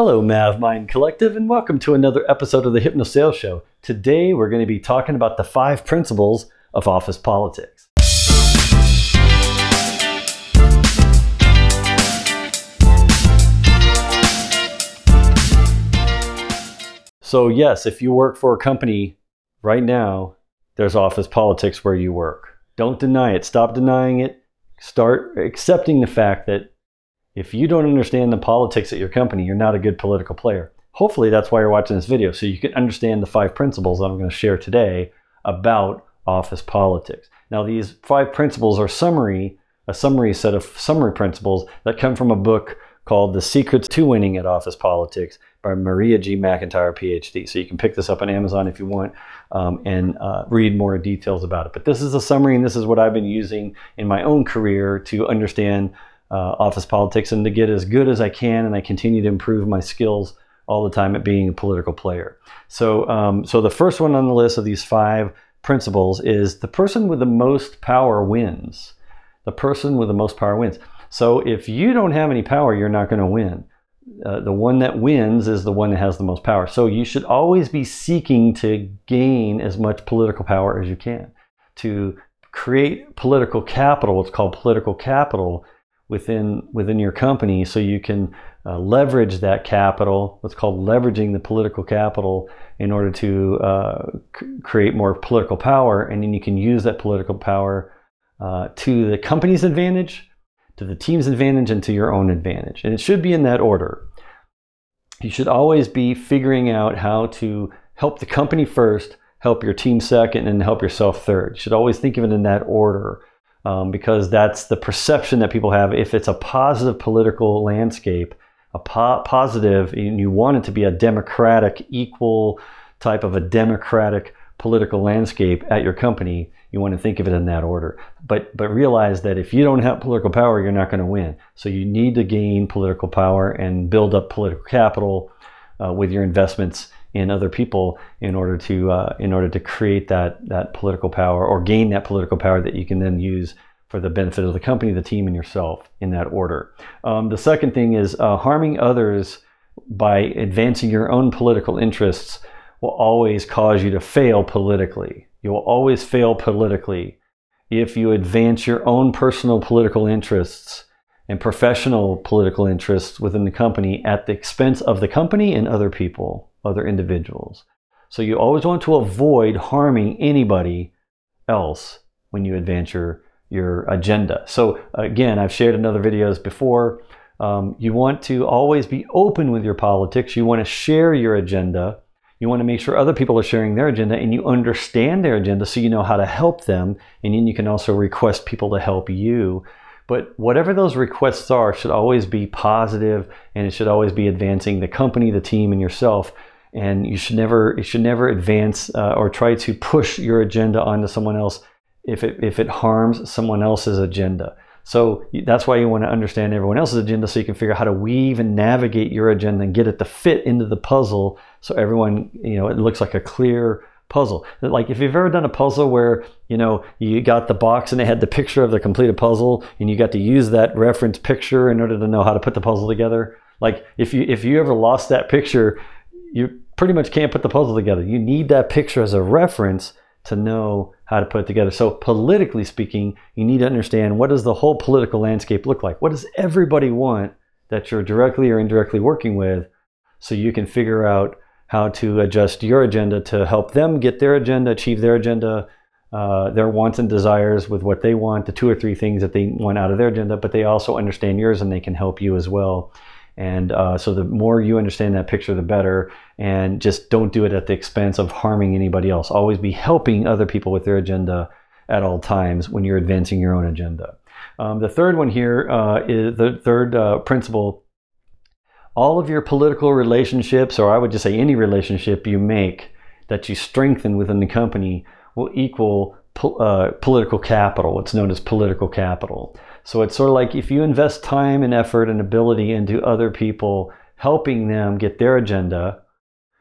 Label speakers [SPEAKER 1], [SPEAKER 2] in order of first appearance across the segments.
[SPEAKER 1] Hello, Mav Mind Collective, and welcome to another episode of the Hypno Sales Show. Today, we're going to be talking about the five principles of office politics. So, yes, if you work for a company right now, there's office politics where you work. Don't deny it. Stop denying it. Start accepting the fact that if you don't understand the politics at your company, you're not a good political player. Hopefully, that's why you're watching this video, so you can understand the five principles that I'm going to share today about office politics. Now, these five principles are summary, a summary set of summary principles that come from a book called The Secrets to Winning at Office Politics by Maria G. McIntyre, PhD. So you can pick this up on Amazon if you want um, and uh, read more details about it. But this is a summary, and this is what I've been using in my own career to understand uh, office politics and to get as good as I can. And I continue to improve my skills all the time at being a political player. So, um, so the first one on the list of these five principles is the person with the most power wins. The person with the most power wins. So if you don't have any power, you're not going to win. Uh, the one that wins is the one that has the most power. So you should always be seeking to gain as much political power as you can. To create political capital, what's called political capital, within within your company so you can uh, leverage that capital what's called leveraging the political capital in order to uh, c- create more political power. And then you can use that political power uh, to the company's advantage to the team's advantage and to your own advantage. And it should be in that order. You should always be figuring out how to help the company first help your team second and help yourself third. You should always think of it in that order um, because that's the perception that people have. If it's a positive political landscape, a po- positive, and you want it to be a democratic, equal type of a democratic political landscape at your company, you want to think of it in that order. But but realize that if you don't have political power, you're not going to win. So you need to gain political power and build up political capital uh, with your investments in other people in order to uh, in order to create that that political power or gain that political power that you can then use for the benefit of the company, the team, and yourself in that order. Um, the second thing is uh, harming others by advancing your own political interests will always cause you to fail politically. You will always fail politically if you advance your own personal political interests and professional political interests within the company at the expense of the company and other people other individuals. So you always want to avoid harming anybody else when you advance your, your agenda. So again, I've shared in other videos before. Um, you want to always be open with your politics. You want to share your agenda. You want to make sure other people are sharing their agenda and you understand their agenda so you know how to help them. And then you can also request people to help you. But whatever those requests are should always be positive and it should always be advancing the company, the team, and yourself and you should never you should never advance uh, or try to push your agenda onto someone else if it if it harms someone else's agenda. So that's why you want to understand everyone else's agenda so you can figure out how to weave and navigate your agenda and get it to fit into the puzzle so everyone, you know, it looks like a clear puzzle. Like if you've ever done a puzzle where, you know, you got the box and it had the picture of the completed puzzle and you got to use that reference picture in order to know how to put the puzzle together. Like if you if you ever lost that picture, you pretty much can't put the puzzle together. You need that picture as a reference to know how to put it together. So politically speaking, you need to understand what does the whole political landscape look like? What does everybody want that you're directly or indirectly working with so you can figure out how to adjust your agenda to help them get their agenda, achieve their agenda, uh, their wants and desires with what they want, the two or three things that they want out of their agenda, but they also understand yours and they can help you as well. And uh, so the more you understand that picture, the better. And just don't do it at the expense of harming anybody else. Always be helping other people with their agenda at all times when you're advancing your own agenda. Um, the third one here uh, is the third uh, principle. All of your political relationships, or I would just say any relationship you make that you strengthen within the company, will equal po- uh, political capital. What's known as political capital. So it's sort of like if you invest time and effort and ability into other people, helping them get their agenda,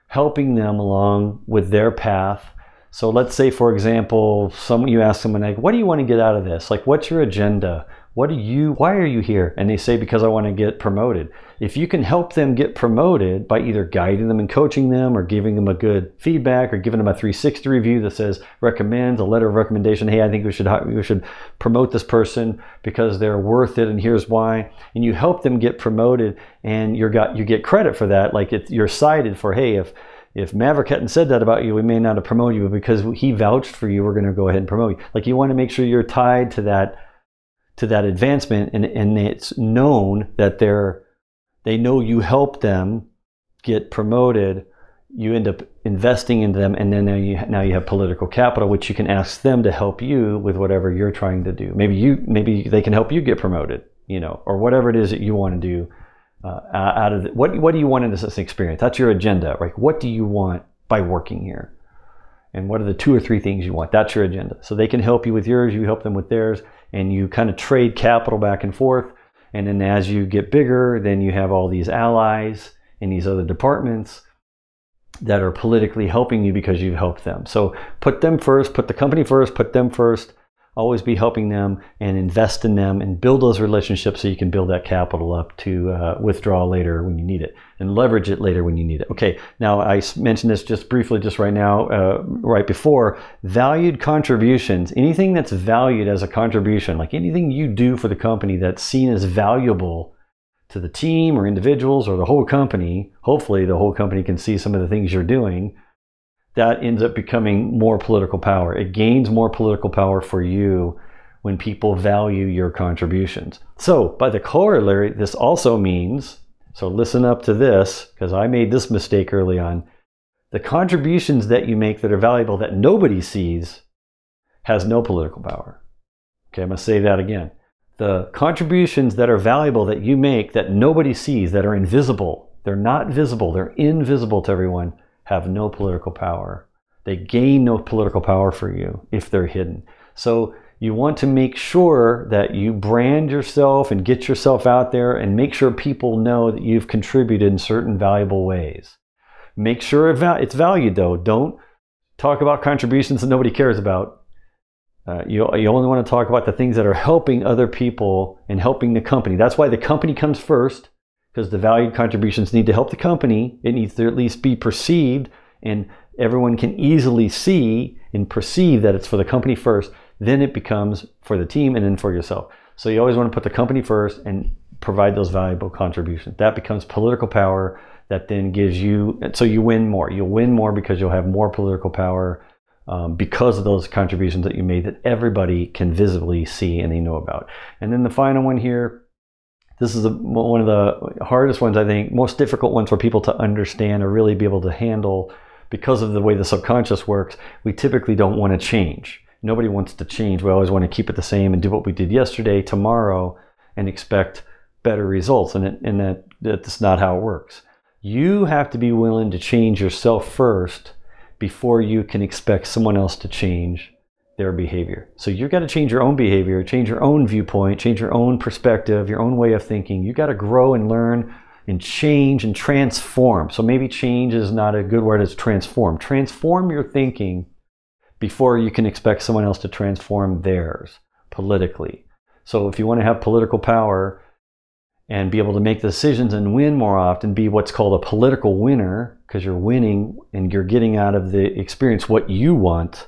[SPEAKER 1] helping them along with their path. So let's say, for example, some you ask someone like, "What do you want to get out of this? Like, what's your agenda? What are you why are you here and they say because i want to get promoted if you can help them get promoted by either guiding them and coaching them or giving them a good feedback or giving them a 360 review that says recommends a letter of recommendation hey i think we should we should promote this person because they're worth it and here's why and you help them get promoted and you got you get credit for that like it, you're cited for hey if if Maverick hadn't said that about you, we may not have promoted you, but because he vouched for you, we're going to go ahead and promote you. Like you want to make sure you're tied to that to that advancement and, and it's known that they're they know you help them get promoted you end up investing in them and then now you now you have political capital which you can ask them to help you with whatever you're trying to do. Maybe you maybe they can help you get promoted you know or whatever it is that you want to do uh, out of the, what what do you want in this experience? That's your agenda right? What do you want by working here and what are the two or three things you want that's your agenda so they can help you with yours you help them with theirs and you kind of trade capital back and forth. And then as you get bigger, then you have all these allies in these other departments that are politically helping you because you've helped them. So put them first, put the company first, put them first, always be helping them and invest in them and build those relationships so you can build that capital up to uh, withdraw later when you need it and leverage it later when you need it. Okay, now I mentioned this just briefly, just right now, uh, right before. Valued contributions, anything that's valued as a contribution, like anything you do for the company that's seen as valuable to the team or individuals or the whole company, hopefully the whole company can see some of the things you're doing that ends up becoming more political power. It gains more political power for you when people value your contributions. So, by the corollary, this also means so listen up to this because I made this mistake early on. The contributions that you make that are valuable that nobody sees has no political power. Okay, I'm going to say that again. The contributions that are valuable that you make that nobody sees, that are invisible, they're not visible, they're invisible to everyone have no political power. They gain no political power for you if they're hidden. So you want to make sure that you brand yourself and get yourself out there and make sure people know that you've contributed in certain valuable ways. Make sure it's valued though. Don't talk about contributions that nobody cares about. Uh, you, you only want to talk about the things that are helping other people and helping the company. That's why the company comes first because the valued contributions need to help the company. It needs to at least be perceived, and everyone can easily see and perceive that it's for the company first. Then it becomes for the team and then for yourself. So you always want to put the company first and provide those valuable contributions. That becomes political power that then gives you, so you win more. You'll win more because you'll have more political power um, because of those contributions that you made that everybody can visibly see and they know about. And then the final one here this is a, one of the hardest ones, I think, most difficult ones for people to understand or really be able to handle because of the way the subconscious works. We typically don't want to change. Nobody wants to change. We always want to keep it the same and do what we did yesterday, tomorrow, and expect better results. And, it, and that, that's not how it works. You have to be willing to change yourself first before you can expect someone else to change their behavior. So you've got to change your own behavior, change your own viewpoint, change your own perspective, your own way of thinking. You've got to grow and learn and change and transform. So maybe change is not a good word, it's transform. Transform your thinking before you can expect someone else to transform theirs politically. So if you want to have political power and be able to make decisions and win more often, be what's called a political winner, because you're winning and you're getting out of the experience what you want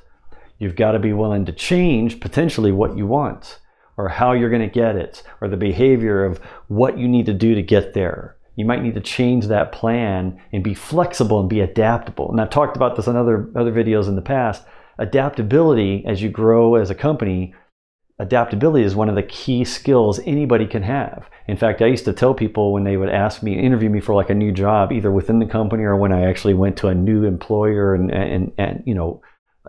[SPEAKER 1] You've got to be willing to change potentially what you want or how you're going to get it or the behavior of what you need to do to get there. You might need to change that plan and be flexible and be adaptable. And I've talked about this in other, other videos in the past. Adaptability as you grow as a company, adaptability is one of the key skills anybody can have. In fact, I used to tell people when they would ask me, interview me for like a new job, either within the company or when I actually went to a new employer and, and, and you know,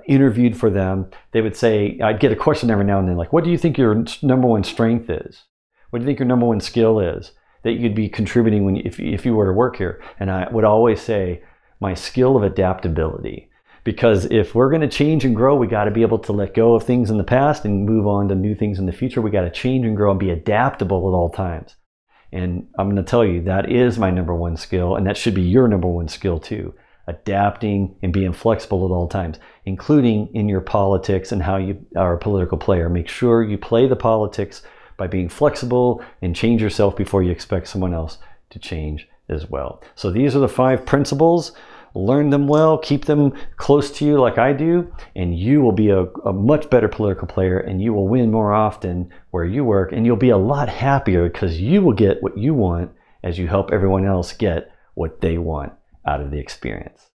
[SPEAKER 1] interviewed for them, they would say, I'd get a question every now and then, like, what do you think your number one strength is? What do you think your number one skill is that you'd be contributing when, if, if you were to work here? And I would always say, my skill of adaptability. Because if we're going to change and grow, we got to be able to let go of things in the past and move on to new things in the future. We got to change and grow and be adaptable at all times. And I'm going to tell you that is my number one skill, and that should be your number one skill too adapting and being flexible at all times, including in your politics and how you are a political player. Make sure you play the politics, by being flexible and change yourself before you expect someone else to change as well. So these are the five principles. Learn them well, keep them close to you like I do, and you will be a, a, much better political player and you will win more often where you work and you'll be a lot happier because you will get what you want as you help everyone else get what they want out of the experience.